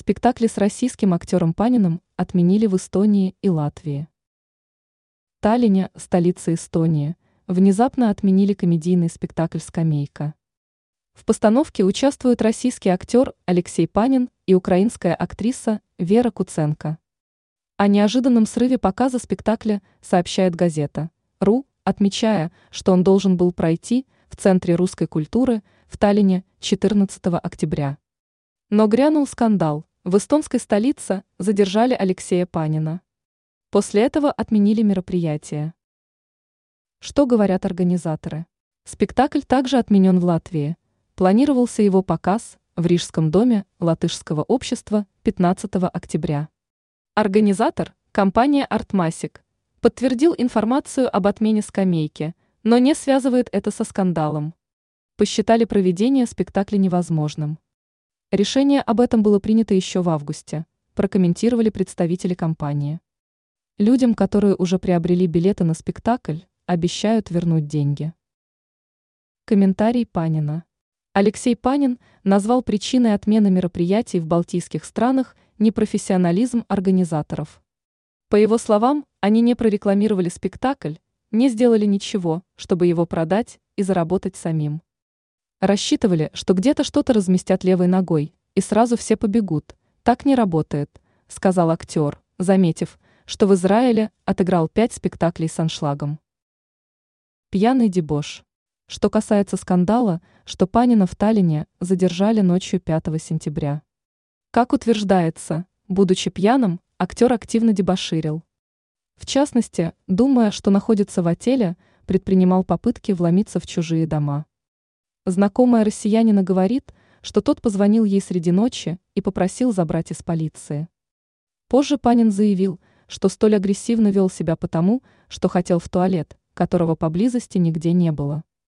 Спектакли с российским актером Паниным отменили в Эстонии и Латвии. Таллине, столице Эстонии, внезапно отменили комедийный спектакль «Скамейка». В постановке участвуют российский актер Алексей Панин и украинская актриса Вера Куценко. О неожиданном срыве показа спектакля сообщает газета «РУ», отмечая, что он должен был пройти в Центре русской культуры в Таллине 14 октября. Но грянул скандал. В эстонской столице задержали Алексея Панина. После этого отменили мероприятие. Что говорят организаторы? Спектакль также отменен в Латвии. Планировался его показ в Рижском доме латышского общества 15 октября. Организатор, компания «Артмасик», подтвердил информацию об отмене скамейки, но не связывает это со скандалом. Посчитали проведение спектакля невозможным. Решение об этом было принято еще в августе, прокомментировали представители компании. Людям, которые уже приобрели билеты на спектакль, обещают вернуть деньги. Комментарий Панина. Алексей Панин назвал причиной отмены мероприятий в балтийских странах непрофессионализм организаторов. По его словам, они не прорекламировали спектакль, не сделали ничего, чтобы его продать и заработать самим. Рассчитывали, что где-то что-то разместят левой ногой, и сразу все побегут. Так не работает, сказал актер, заметив, что в Израиле отыграл пять спектаклей с аншлагом. Пьяный дебош. Что касается скандала, что Панина в Таллине задержали ночью 5 сентября. Как утверждается, будучи пьяным, актер активно дебоширил. В частности, думая, что находится в отеле, предпринимал попытки вломиться в чужие дома. Знакомая россиянина говорит, что тот позвонил ей среди ночи и попросил забрать из полиции. Позже Панин заявил, что столь агрессивно вел себя потому, что хотел в туалет, которого поблизости нигде не было.